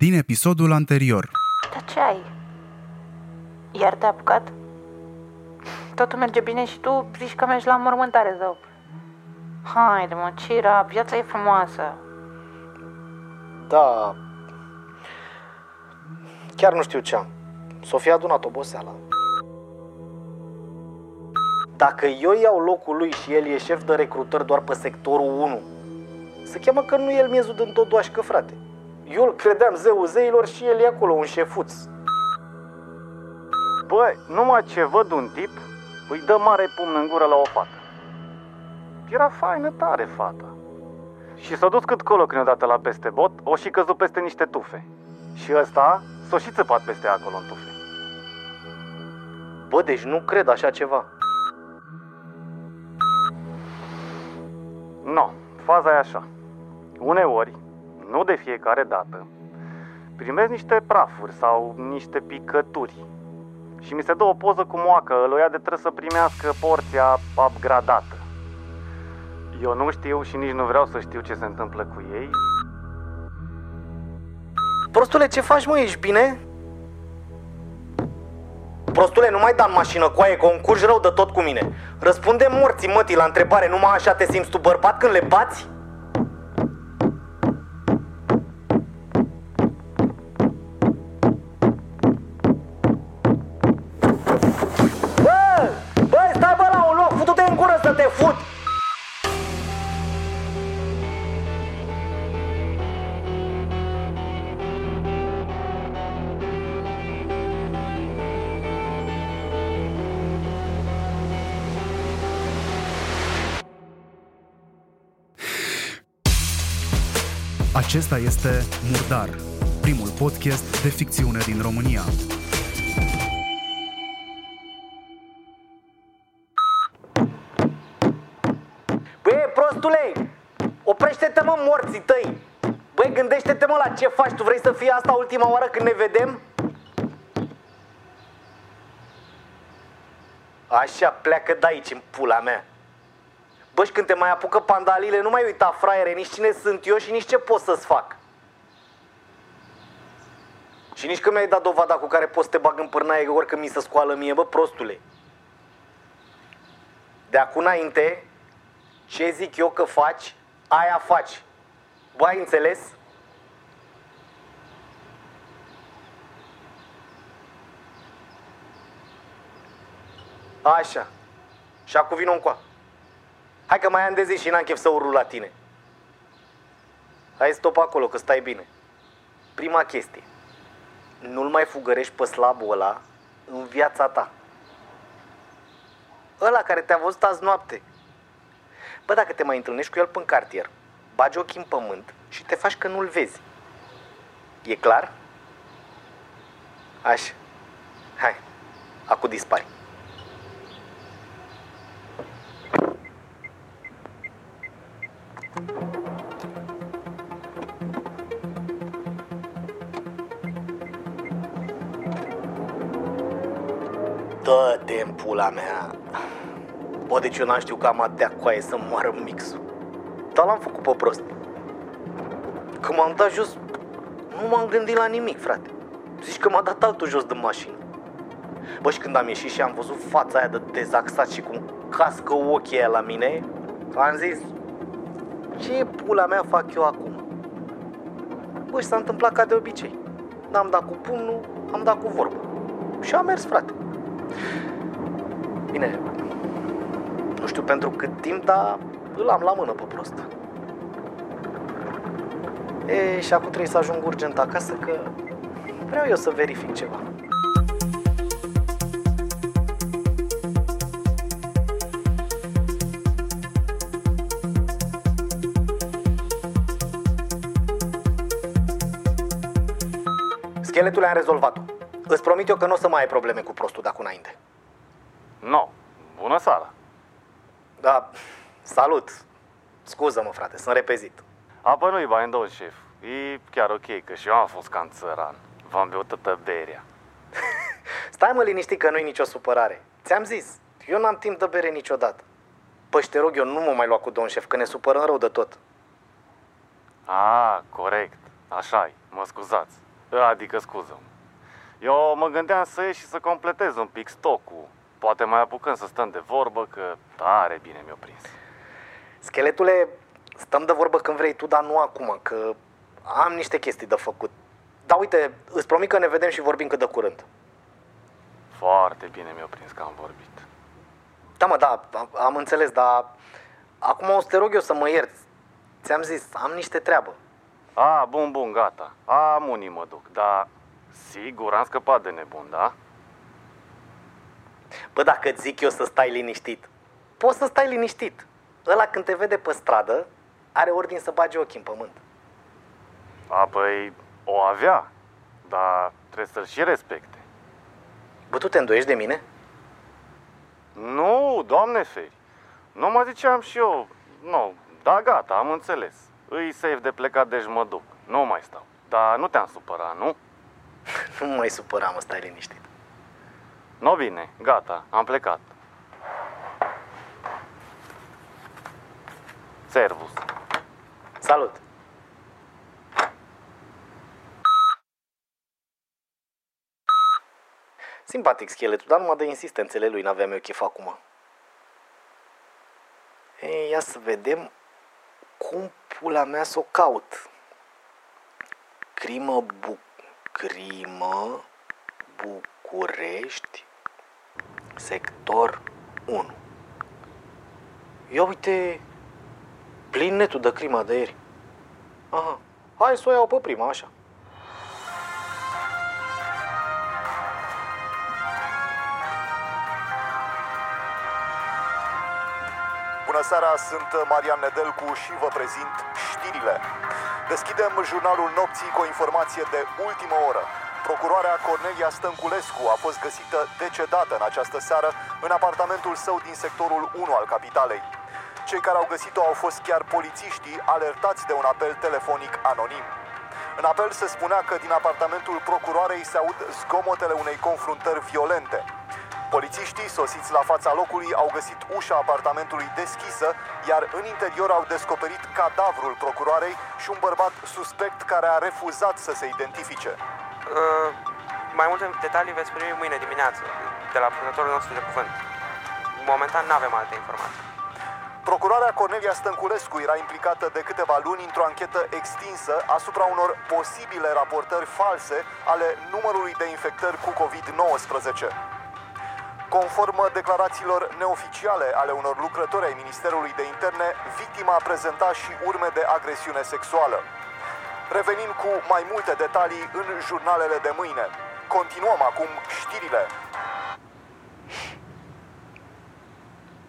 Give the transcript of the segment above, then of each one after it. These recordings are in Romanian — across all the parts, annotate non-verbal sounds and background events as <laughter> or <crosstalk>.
din episodul anterior. Dar ce ai? Iar te-a apucat? Totul merge bine și tu zici că mergi la mormântare, zău. Haide, mă, Cira, viața e frumoasă. Da. Chiar nu știu ce am. Sofia a adunat oboseala. Dacă eu iau locul lui și el e șef de recrutări doar pe sectorul 1, se cheamă că nu e el miezul din Todoașcă, frate. Eu îl credeam zeul zeilor și el e acolo, un șefuț. Băi, numai ce văd un tip, îi dă mare pumn în gură la o fată. Era faină tare fata. Și s-a dus cât colo când odată la peste bot, o și căzut peste niște tufe. Și ăsta s-a și țăpat peste acolo în tufe. Bă, deci nu cred așa ceva. No, faza e așa. Uneori, nu de fiecare dată, primesc niște prafuri sau niște picături și mi se dă o poză cu moacă, îl ia de trebuie să primească porția upgradată. Eu nu știu și nici nu vreau să știu ce se întâmplă cu ei. Prostule, ce faci, mă? Ești bine? Prostule, nu mai da în mașină coaie, că un curj rău de tot cu mine. Răspunde morții, mătii, la întrebare, numai așa te simți tu bărbat când le bați? Acesta este Murdar, primul podcast de ficțiune din România. Băi, prostule, oprește-te mă morții tăi Băi, gândește-te mă la ce faci, tu vrei să fie asta ultima oară când ne vedem? Așa, pleacă de aici în pula mea Bă, și când te mai apucă pandalile, nu mai uita, fraiere, nici cine sunt eu și nici ce pot să-ți fac Și nici când mi-ai dat dovada cu care poți să te bag în pârnaie oricând mi se scoală mie, bă, prostule De acum înainte, ce zic eu că faci, aia faci. Bă, ai înțeles? Așa. Și acum vin încoa. Hai că mai am de zi și n-am chef să urlu la tine. Hai stop acolo, că stai bine. Prima chestie. Nu-l mai fugărești pe slabul ăla în viața ta. Ăla care te-a văzut azi noapte. Bă, dacă te mai întâlnești cu el în cartier, bagi ochii în pământ și te faci că nu-l vezi. E clar? Așa. Hai. Acum dispari. Pula mea. Bă, deci eu n-am știut că am atâtea coaie să moară mixul. Dar l-am făcut pe prost. Când m-am dat jos, nu m-am gândit la nimic, frate. Zici că m-a dat altul jos din mașină. Bă, și când am ieșit și am văzut fața aia de dezaxat și cum cască ochii aia la mine, am zis, ce pula mea fac eu acum? Bă, și s-a întâmplat ca de obicei. N-am dat cu pumnul, am dat cu vorbă. Și am mers, frate. Bine, nu știu pentru cât timp, dar îl am la mână pe prost. E, și acum trebuie să ajung urgent acasă că vreau eu să verific ceva. Scheletul am rezolvat-o. Îți promit eu că nu o să mai ai probleme cu prostul de acum înainte. No, bună seara. Da, salut. Scuză-mă, frate, sunt repezit. Apă nu-i bani, domn șef. E chiar ok, că și eu am fost cam țăran. V-am beut toată berea. <laughs> Stai mă liniștit că nu-i nicio supărare. Ți-am zis, eu n-am timp de bere niciodată. Păi și te rog eu, nu mă mai lua cu domn șef, că ne supărăm rău de tot. A, corect. așa -i. mă scuzați. Adică, scuză Eu mă gândeam să ieși și să completez un pic stocul. Poate mai apucăm să stăm de vorbă, că tare bine mi-o prins. Scheletule, stăm de vorbă când vrei tu, dar nu acum, că am niște chestii de făcut. Dar uite, îți promit că ne vedem și vorbim cât de curând. Foarte bine mi-o prins că am vorbit. Da, mă, da, am, am înțeles, dar acum o să te rog eu să mă ierți. Ți-am zis, am niște treabă. A, bun, bun, gata. Am unii mă duc, dar sigur am scăpat de nebun, da? Bă, dacă îți zic eu să stai liniștit, poți să stai liniștit. Ăla când te vede pe stradă, are ordin să bage ochii în pământ. A, păi, o avea, dar trebuie să-l și respecte. Bă, tu te îndoiești de mine? Nu, doamne feri. Nu mă ziceam și eu. Nu, da, gata, am înțeles. Îi safe de plecat, deci mă duc. Nu mai stau. Dar nu te-am supărat, nu? <laughs> Nu mă mai supăra, mă, stai liniștit. Nu bine, gata, am plecat. Servus. Salut! Simpatic scheletul, dar numai de insistențele lui n-aveam eu chef acum. Ei, ia să vedem cum pula mea să o caut. Crimă, bu- crimă București, sector 1. Ia uite, plin netul de crima de ieri. Aha, hai să o iau pe prima, așa. Bună seara, sunt Marian Nedelcu și vă prezint știrile. Deschidem jurnalul nopții cu o informație de ultimă oră. Procuroarea Cornelia Stănculescu a fost găsită decedată în această seară în apartamentul său din sectorul 1 al capitalei. Cei care au găsit-o au fost chiar polițiștii alertați de un apel telefonic anonim. În apel se spunea că din apartamentul procuroarei se aud zgomotele unei confruntări violente. Polițiștii sosiți la fața locului au găsit ușa apartamentului deschisă, iar în interior au descoperit cadavrul procuroarei și un bărbat suspect care a refuzat să se identifice. Uh, mai multe detalii veți primi mâine dimineață de la purtătorul nostru de cuvânt. Momentan nu avem alte informații. Procurarea Cornelia Stănculescu era implicată de câteva luni într-o anchetă extinsă asupra unor posibile raportări false ale numărului de infectări cu COVID-19. Conform declarațiilor neoficiale ale unor lucrători ai Ministerului de Interne, victima a prezentat și urme de agresiune sexuală. Revenim cu mai multe detalii în jurnalele de mâine. Continuăm acum știrile.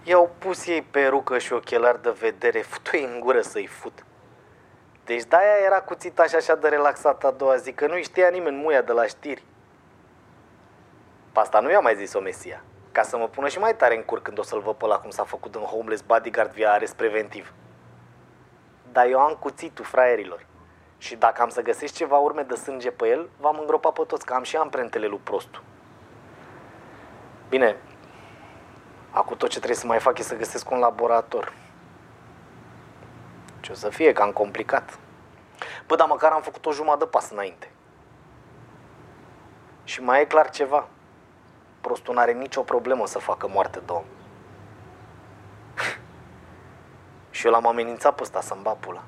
I-au pus ei perucă și ochelari de vedere, fut-o în gură să-i fut. Deci de-aia era cuțita și așa de relaxată a doua zi, că nu știa nimeni muia de la știri. Pe asta nu i-a mai zis-o Mesia, ca să mă pună și mai tare în cur când o să-l văd pe ăla cum s-a făcut în homeless bodyguard via arest preventiv. Dar eu am cuțitul fraierilor. Și dacă am să găsesc ceva urme de sânge pe el, v-am îngropat pe toți, că am și amprentele lui prostul. Bine, Acum tot ce trebuie să mai fac e să găsesc un laborator. Ce o să fie, cam complicat. Bă, dar măcar am făcut o jumătate de pas înainte. Și mai e clar ceva. Prostul n-are nicio problemă să facă moarte de om. <laughs> Și eu l-am amenințat pe ăsta să-mi bat pula.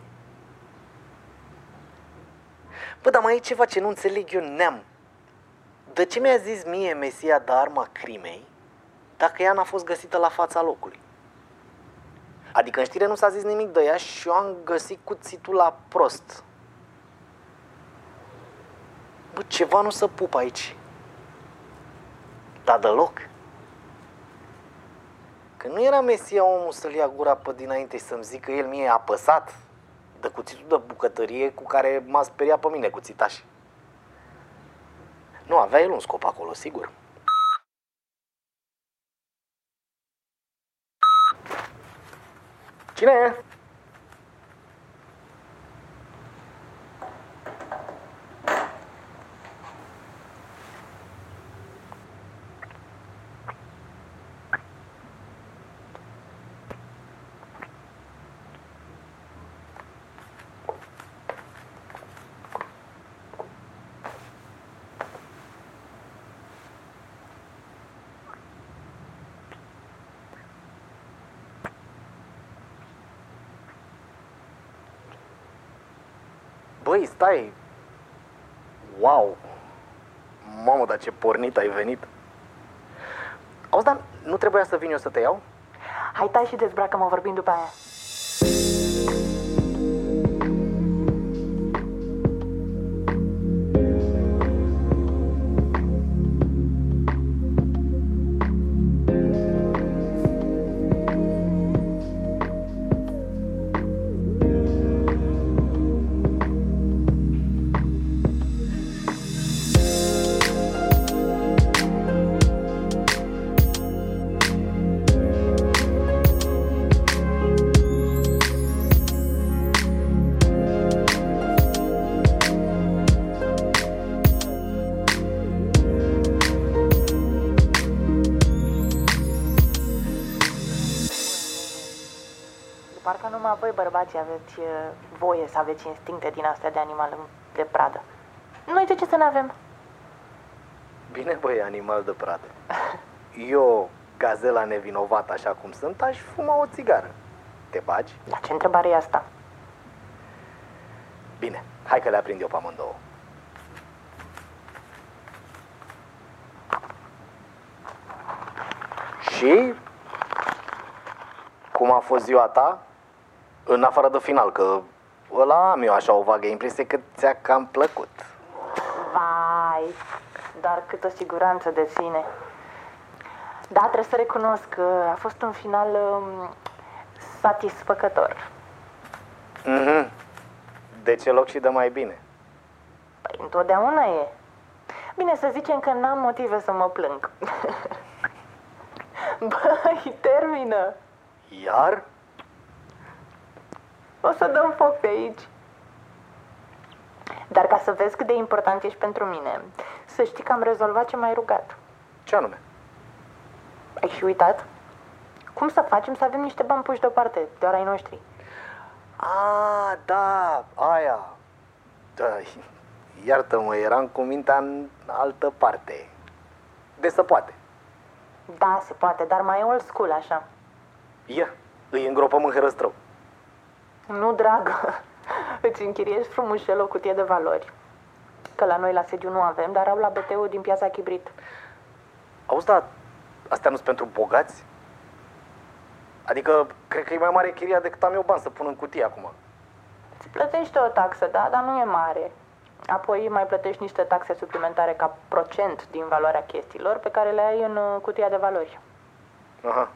Bă, dar mai e ceva ce nu înțeleg eu, neam. De ce mi-a zis mie Mesia de arma crimei dacă ea n-a fost găsită la fața locului. Adică în știre nu s-a zis nimic de ea și eu am găsit cuțitul la prost. Bă, ceva nu se pupă aici. Dar deloc. Că nu era Mesia omul să-l ia gura pe dinainte și să-mi zică el mie apăsat de cuțitul de bucătărie cu care m-a speriat pe mine cuțitaș. Nu, avea el un scop acolo, sigur. Cine e? Băi, stai! Wow! Mamă, dar ce pornit ai venit! Auzi, dar nu trebuia să vin eu să te iau? Hai tai și dezbracă-mă vorbim după aia. Parcă numai voi bărbații aveți uh, voie să aveți instincte din astea de animal de pradă. Noi de ce să ne avem? Bine, băi, animal de pradă. <laughs> Eu, gazela nevinovată așa cum sunt, aș fuma o țigară. Te bagi? Dar ce întrebare e asta? Bine, hai că le aprind eu pe amândouă. Și cum a fost ziua ta? În afară de final, că ăla am eu așa o vagă impresie că ți-a cam plăcut. Vai, dar câtă siguranță de sine. Da, trebuie să recunosc că a fost un final um, satisfăcător. Mhm. De ce loc și de mai bine? Păi întotdeauna e. Bine, să zicem că n-am motive să mă plâng. <laughs> Băi, termină! Iar? O să dăm foc pe aici. Dar ca să vezi cât de important ești pentru mine, să știi că am rezolvat ce m-ai rugat. Ce anume? Ai și uitat? Cum să facem să avem niște bani puși deoparte, doar ai noștri? A, da, aia. Da, iartă-mă, eram cu mintea în altă parte. De să poate. Da, se poate, dar mai old school așa. Ia, îi îngropăm în herăstrău. Nu, dragă, <laughs> îți închiriezi frumușel o cutie de valori. Că la noi la sediu nu avem, dar au la BTU din piața Chibrit. Auzi, da, astea nu sunt pentru bogați? Adică, cred că e mai mare chiria decât am eu bani să pun în cutie acum. Îți plătești o taxă, da, dar nu e mare. Apoi mai plătești niște taxe suplimentare ca procent din valoarea chestiilor pe care le ai în uh, cutia de valori. Aha.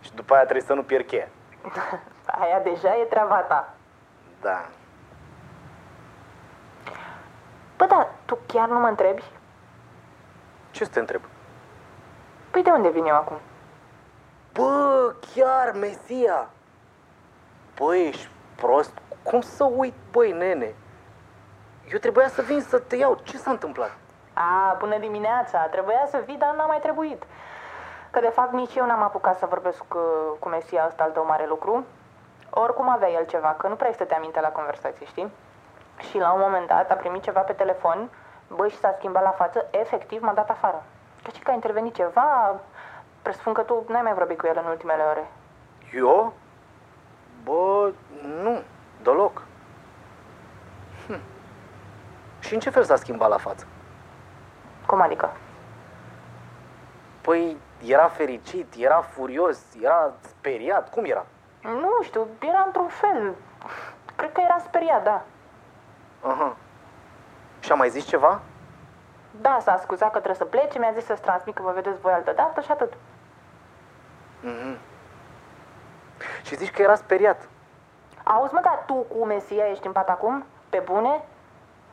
Și după aia trebuie să nu pierd cheia. <laughs> Aia deja e treaba ta. Da. Bă, da, tu chiar nu mă întrebi? Ce să te întreb? Păi de unde vin eu acum? Bă, chiar, Mesia! Băi, ești prost? Cum să uit, băi, nene? Eu trebuia să vin să te iau. Ce s-a întâmplat? A, bună dimineața, trebuia să vii, dar n-a mai trebuit. Că de fapt nici eu n-am apucat să vorbesc cu, cu Mesia ăsta al tău mare lucru. Oricum avea el ceva, că nu prea te aminte la conversație, știi? Și la un moment dat a primit ceva pe telefon, băi, și s-a schimbat la față, efectiv m-a dat afară. Căci că a intervenit ceva, presupun că tu n-ai mai vorbit cu el în ultimele ore. Eu? Bă, nu, deloc. Hm. Și în ce fel s-a schimbat la față? Cum adică? Păi, era fericit, era furios, era speriat, cum era? Nu știu, era într-un fel. Cred că era speriat, da. Aha. Și a mai zis ceva? Da, s-a scuzat că trebuie să plece, mi-a zis să-ți transmit că vă vedeți voi altă dată și atât. Mhm. Și zici că era speriat. Auzi, mă, dar tu cu Mesia ești în pat acum? Pe bune?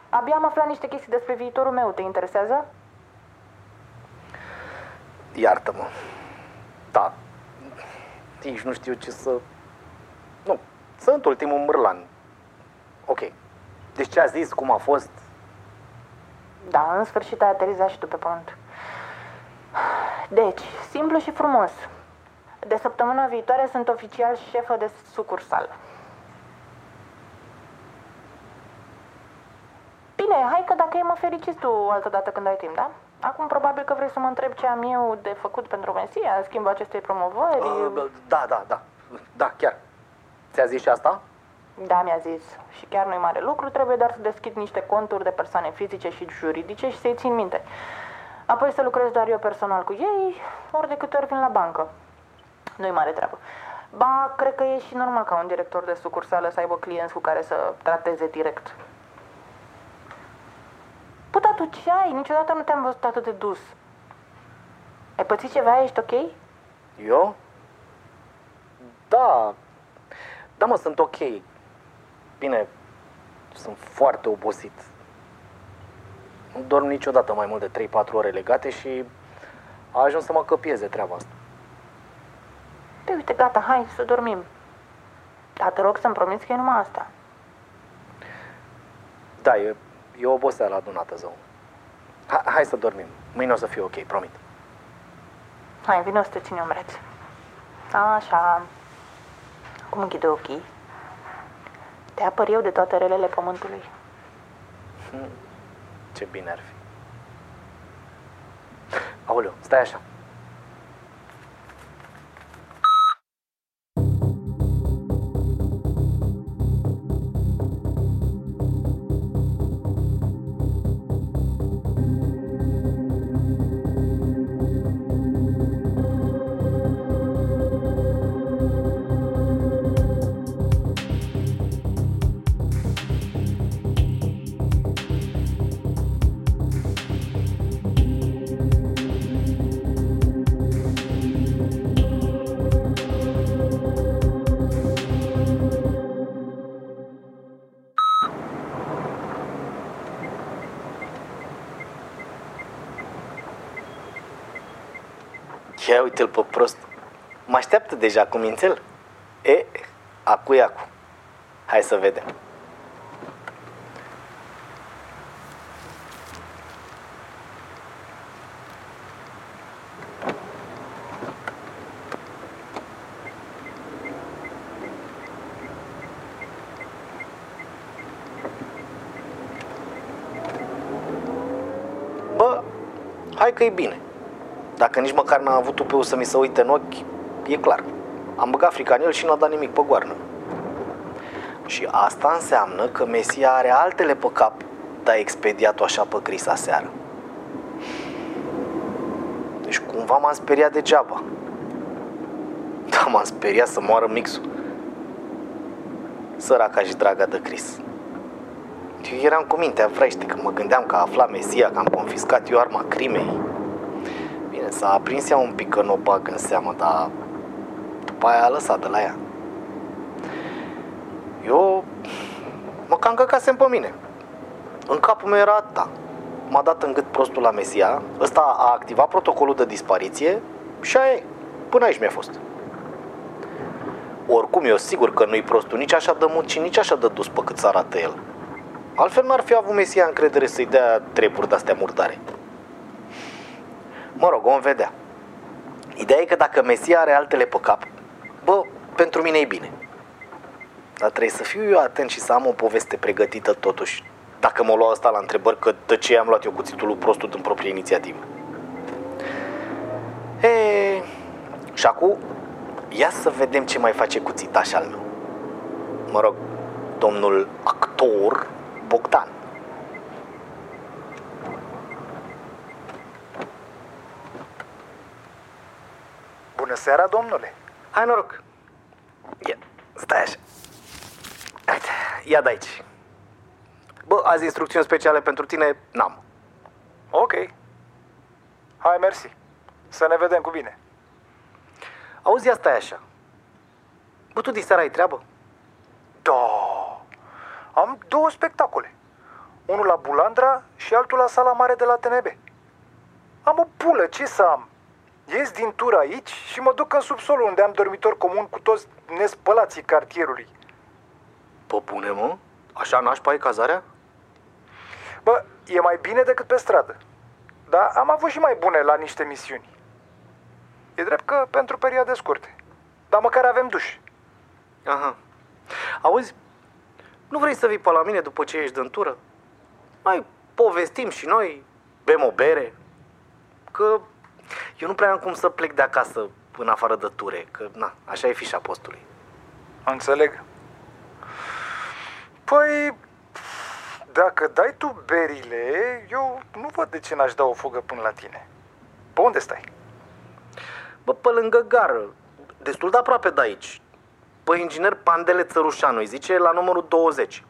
Abia am aflat niște chestii despre viitorul meu, te interesează? Iartă-mă. Da. Nici nu știu ce să... Nu, sunt ultimul mârlan. Ok. Deci ce a zis, cum a fost? Da, în sfârșit ai aterizat și tu pe pământ. Deci, simplu și frumos. De săptămâna viitoare sunt oficial șefă de sucursal. Bine, hai că dacă e mă fericiți tu altă dată când ai timp, da? Acum probabil că vrei să mă întreb ce am eu de făcut pentru Mesia, în schimbul acestei promovări. Uh, da, da, da. Da, chiar. Ți-a zis și asta? Da, mi-a zis. Și chiar nu-i mare lucru, trebuie doar să deschid niște conturi de persoane fizice și juridice și să-i țin minte. Apoi să lucrez doar eu personal cu ei, ori de câte ori vin la bancă. Nu-i mare treabă. Ba, cred că e și normal ca un director de sucursală să aibă clienți cu care să trateze direct. Bă, dar tu ce ai? Niciodată nu te-am văzut atât de dus. Ai pățit ceva? Ești ok? Eu? Da. Da, mă, sunt ok. Bine, sunt foarte obosit. Nu dorm niciodată mai mult de 3-4 ore legate și a ajuns să mă căpieze treaba asta. Păi uite, gata, hai să dormim. Dar te rog să-mi promiți că e numai asta. Da, e, e oboseală adunată, zău. Ha, hai să dormim. Mâine o să fie ok, promit. Hai, vină să te țin umreț. Așa. Acum închide ochii. Te apăr eu de toate relele pământului. Ce bine ar fi. Aoleu, stai așa. Ia uite-l pe prost. Mă așteaptă deja cu mințel. E, acu e acu. Hai să vedem. Bă, hai că e bine. Dacă nici măcar n-a avut tupeu să mi se uite în ochi, e clar. Am băgat frica în el și n-a dat nimic pe goarnă. Și asta înseamnă că Mesia are altele pe cap de a expediat-o așa pe Cris aseară. Deci cumva m-am speriat degeaba. Da, m-am speriat să moară mixul. Săraca și draga de Cris. Eu eram cu mintea vrește când mă gândeam că a aflat Mesia, că am confiscat eu arma crimei. Bine, s-a aprins ea un pic că nu o bag în seamă, dar după aia a lăsat de la ea. Eu mă cam căcasem pe mine. În capul meu era atâta. M-a dat în gât prostul la Mesia, ăsta a activat protocolul de dispariție și aia e. Până aici mi-a fost. Oricum, eu sigur că nu-i prostul nici așa de mult și nici așa de dus pe cât să arată el. Altfel n-ar fi avut Mesia încredere să-i dea treburi de-astea murdare. Mă rog, vom vedea. Ideea e că dacă Mesia are altele pe cap, bă, pentru mine e bine. Dar trebuie să fiu eu atent și să am o poveste pregătită totuși. Dacă mă lua asta la întrebări, că de ce am luat eu cuțitul lui prostul din proprie inițiativă. E, și acum, ia să vedem ce mai face cuțitaș al meu. Mă rog, domnul actor Bogdan. Bună seara, domnule! Hai noroc. Ia, stai așa. Uite, ia de aici. Bă, azi instrucțiuni speciale pentru tine n-am. Ok. Hai, mersi. Să ne vedem cu bine. Auzi, asta e așa. Bă, tu diseară ai treabă? Da. Am două spectacole. Unul la Bulandra și altul la sala mare de la TNB. Am o pulă, ce să am? Ies din tur aici și mă duc în subsolul unde am dormitor comun cu toți nespălații cartierului. Pă bune, mă? Așa nașpa e cazarea? Bă, e mai bine decât pe stradă. Dar am avut și mai bune la niște misiuni. E drept că pentru perioade scurte. Dar măcar avem duș. Aha. Auzi, nu vrei să vii pe la mine după ce ești în tură? Mai povestim și noi, bem o bere. Că eu nu prea am cum să plec de acasă în afară de ture, că na, așa e fișa postului. Înțeleg. Păi, dacă dai tu berile, eu nu văd de ce n-aș da o fugă până la tine. Pe unde stai? Bă, pe lângă gară, destul de aproape de aici. Pe inginer Pandele Țărușanu, îi zice la numărul 20.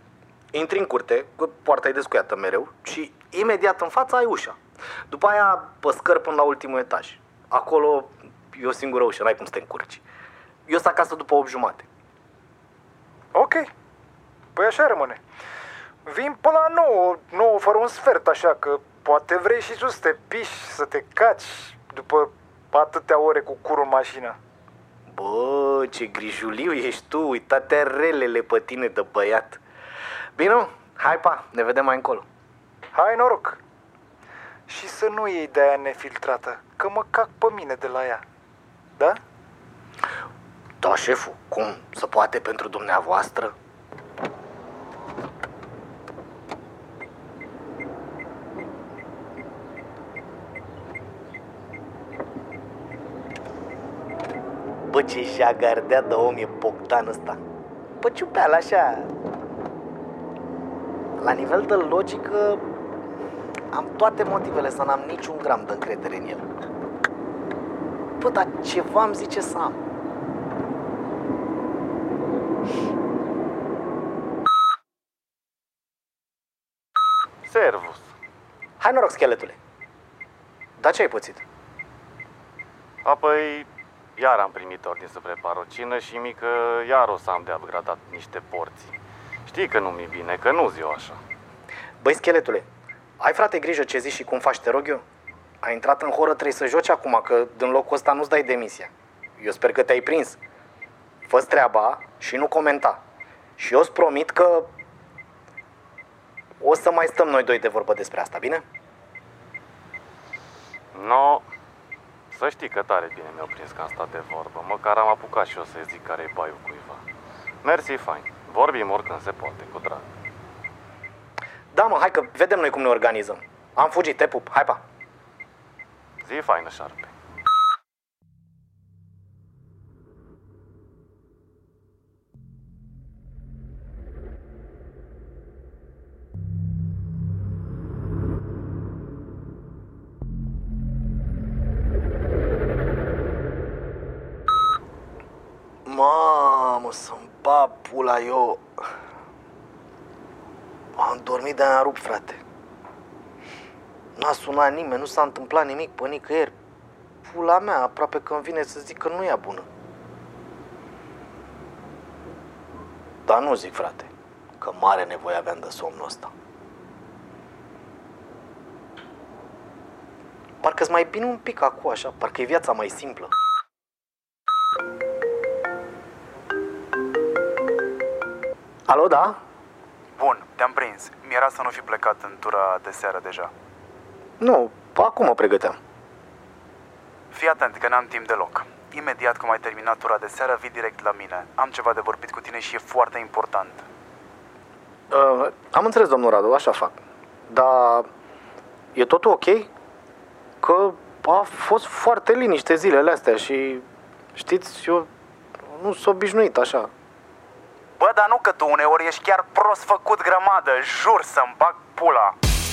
Intri în curte, cu poarta e descuiată mereu, și imediat în fața ai ușa. După aia, pe scări până la ultimul etaj. Acolo e o singură ușă, n-ai cum să te încurci. Eu sunt acasă după 8 jumate. Ok. Păi așa rămâne. Vin pe la 9, 9 fără un sfert, așa că poate vrei și tu să te piși, să te caci după atâtea ore cu curul în mașină. Bă, ce grijuliu ești tu, uitate relele pe tine de băiat. Bine, hai pa, ne vedem mai încolo. Hai noroc! Și să nu iei de aia nefiltrată, că mă cac pe mine de la ea. Da? Da, șeful, cum? Se poate pentru dumneavoastră? Bă, ce și-a gardea de om e Bogdan ăsta. Bă, ciupeal, așa... La nivel de logică, am toate motivele să n-am niciun gram de încredere în el. Bă, dar ceva îmi zice să am. Servus. Hai noroc, scheletule. Dar ce ai pățit? Apoi, iar am primit ordin să prepar o cină și mică iar o să am de upgradat niște porții. Știi că nu mi bine, că nu zi eu așa. Băi, scheletule, ai frate grijă ce zici și cum faci, te rog eu? Ai intrat în horă, trebuie să joci acum, că din locul ăsta nu-ți dai demisia. Eu sper că te-ai prins. fă treaba și nu comenta. Și eu îți promit că o să mai stăm noi doi de vorbă despre asta, bine? No, să știi că tare bine mi-au prins că am stat de vorbă. Măcar am apucat și eu să zic care e baiul cuiva. Mersi, fain. Vorbim oricând se poate, cu drag. Da, mă, hai că vedem noi cum ne organizăm. Am fugit, te pup, hai pa! Zi faină, șarpe. Mamă, să-mi bag pula eu. Am dormit de a rupt, frate. N-a sunat nimeni, nu s-a întâmplat nimic pe nicăieri. Pula mea, aproape că îmi vine să zic că nu e bună. Dar nu zic, frate, că mare nevoie aveam de somnul ăsta. Parcă-ți mai bine un pic acum, așa, parcă e viața mai simplă. Alo, da? Bun, te-am prins. Mi-era să nu fi plecat în tura de seară deja. Nu, acum mă pregăteam. Fii atent că n-am timp deloc. Imediat cum ai terminat tura de seară, vii direct la mine. Am ceva de vorbit cu tine și e foarte important. Uh, am înțeles, domnul Radu, așa fac. Dar e totul ok? Că a fost foarte liniște zilele astea și știți, eu nu sunt obișnuit așa. Bă, dar nu că tu uneori ești chiar prost făcut grămadă, jur să-mi bag pula.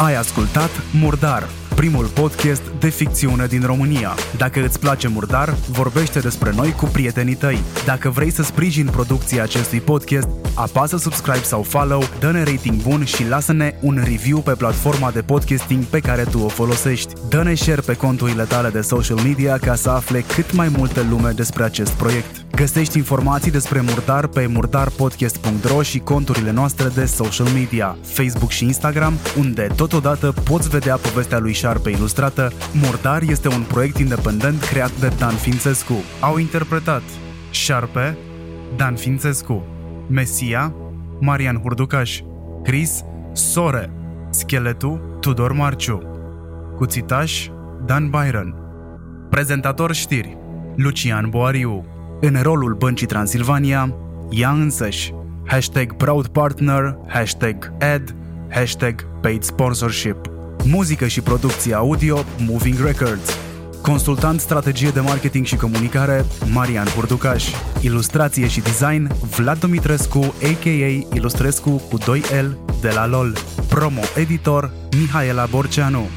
Ai ascultat Murdar, primul podcast de ficțiune din România. Dacă îți place Murdar, vorbește despre noi cu prietenii tăi. Dacă vrei să sprijini producția acestui podcast, apasă subscribe sau follow, dă-ne rating bun și lasă-ne un review pe platforma de podcasting pe care tu o folosești. Dă-ne share pe conturile tale de social media ca să afle cât mai multă lume despre acest proiect. Găsești informații despre Murdar pe murdarpodcast.ro și conturile noastre de social media, Facebook și Instagram, unde totodată poți vedea povestea lui Șarpe ilustrată. Murdar este un proiect independent creat de Dan Fințescu. Au interpretat Șarpe, Dan Fințescu, Mesia, Marian Hurducaș, Chris, Sore, Scheletul, Tudor Marciu, Cuțitaș, Dan Byron, prezentator știri, Lucian Boariu, în rolul Băncii Transilvania, ea însăși, hashtag Proud Partner, hashtag Ad, hashtag Paid Sponsorship. Muzică și producție audio Moving Records. Consultant strategie de marketing și comunicare, Marian Hurducaș. Ilustrație și design, Vlad Dumitrescu, a.k.a. Ilustrescu cu 2L de la LOL. Promo editor, Mihaela Borceanu.